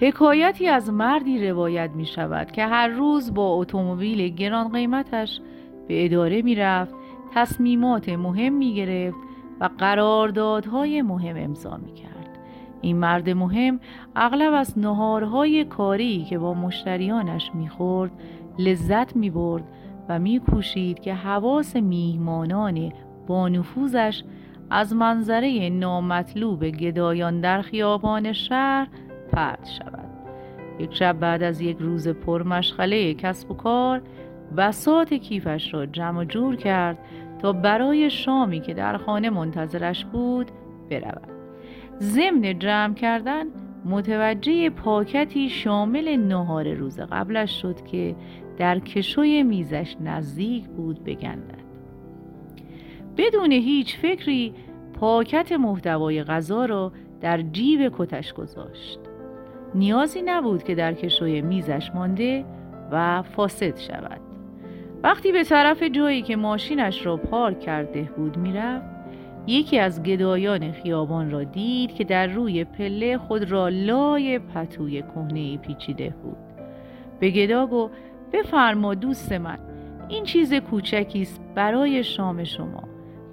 حکایتی از مردی روایت می شود که هر روز با اتومبیل گران قیمتش به اداره می رفت تصمیمات مهم می گرفت و قراردادهای مهم امضا می کرد. این مرد مهم اغلب از نهارهای کاری که با مشتریانش می‌خورد لذت می برد و می کوشید که حواس میهمانان با نفوذش از منظره نامطلوب گدایان در خیابان شهر پرد شود. یک شب بعد از یک روز پرمشغله کسب و کار بسات کیفش را جمع جور کرد تا برای شامی که در خانه منتظرش بود برود. ضمن جمع کردن متوجه پاکتی شامل نهار روز قبلش شد که در کشوی میزش نزدیک بود بگندد بدون هیچ فکری پاکت محتوای غذا را در جیب کتش گذاشت. نیازی نبود که در کشوی میزش مانده و فاسد شود. وقتی به طرف جایی که ماشینش را پارک کرده بود می‌رفت یکی از گدایان خیابان را دید که در روی پله خود را لای پتوی کهنه پیچیده بود. به گدا گفت بفرما دوست من این چیز کوچکی است برای شام شما.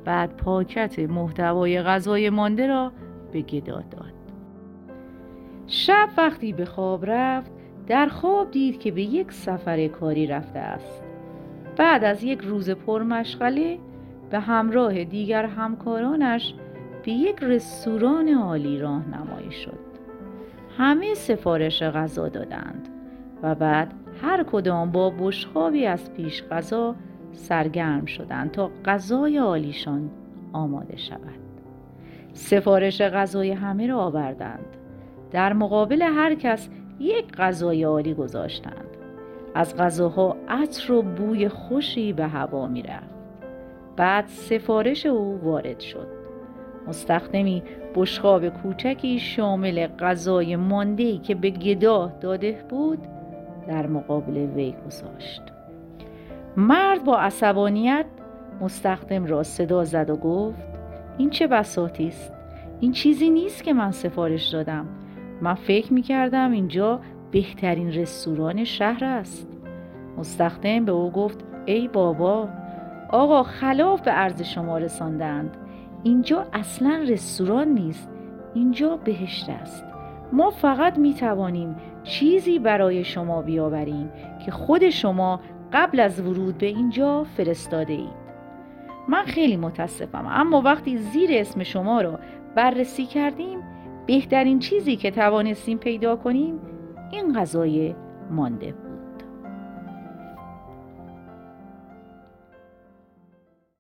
بعد پاکت محتوای غذای مانده را به گدا داد. شب وقتی به خواب رفت در خواب دید که به یک سفر کاری رفته است. بعد از یک روز پرمشغله به همراه دیگر همکارانش به یک رستوران عالی راهنمایی شد. همه سفارش غذا دادند و بعد هر کدام با بشخابی از پیش غذا سرگرم شدند تا غذای عالیشان آماده شود. سفارش غذای همه را آوردند. در مقابل هر کس یک غذای عالی گذاشتند. از غذاها عطر و بوی خوشی به هوا می‌رفت. بعد سفارش او وارد شد. مستخدمی بشخاب کوچکی شامل غذای ماندهی که به گدا داده بود در مقابل وی گذاشت. مرد با عصبانیت مستخدم را صدا زد و گفت این چه بساتی است؟ این چیزی نیست که من سفارش دادم. من فکر می کردم اینجا بهترین رستوران شهر است. مستخدم به او گفت ای بابا آقا خلاف به عرض شما رساندند. اینجا اصلا رستوران نیست اینجا بهشت است. ما فقط می توانیم چیزی برای شما بیاوریم که خود شما قبل از ورود به اینجا فرستاده اید. من خیلی متاسفم اما وقتی زیر اسم شما را بررسی کردیم بهترین چیزی که توانستیم پیدا کنیم این غذای مانده.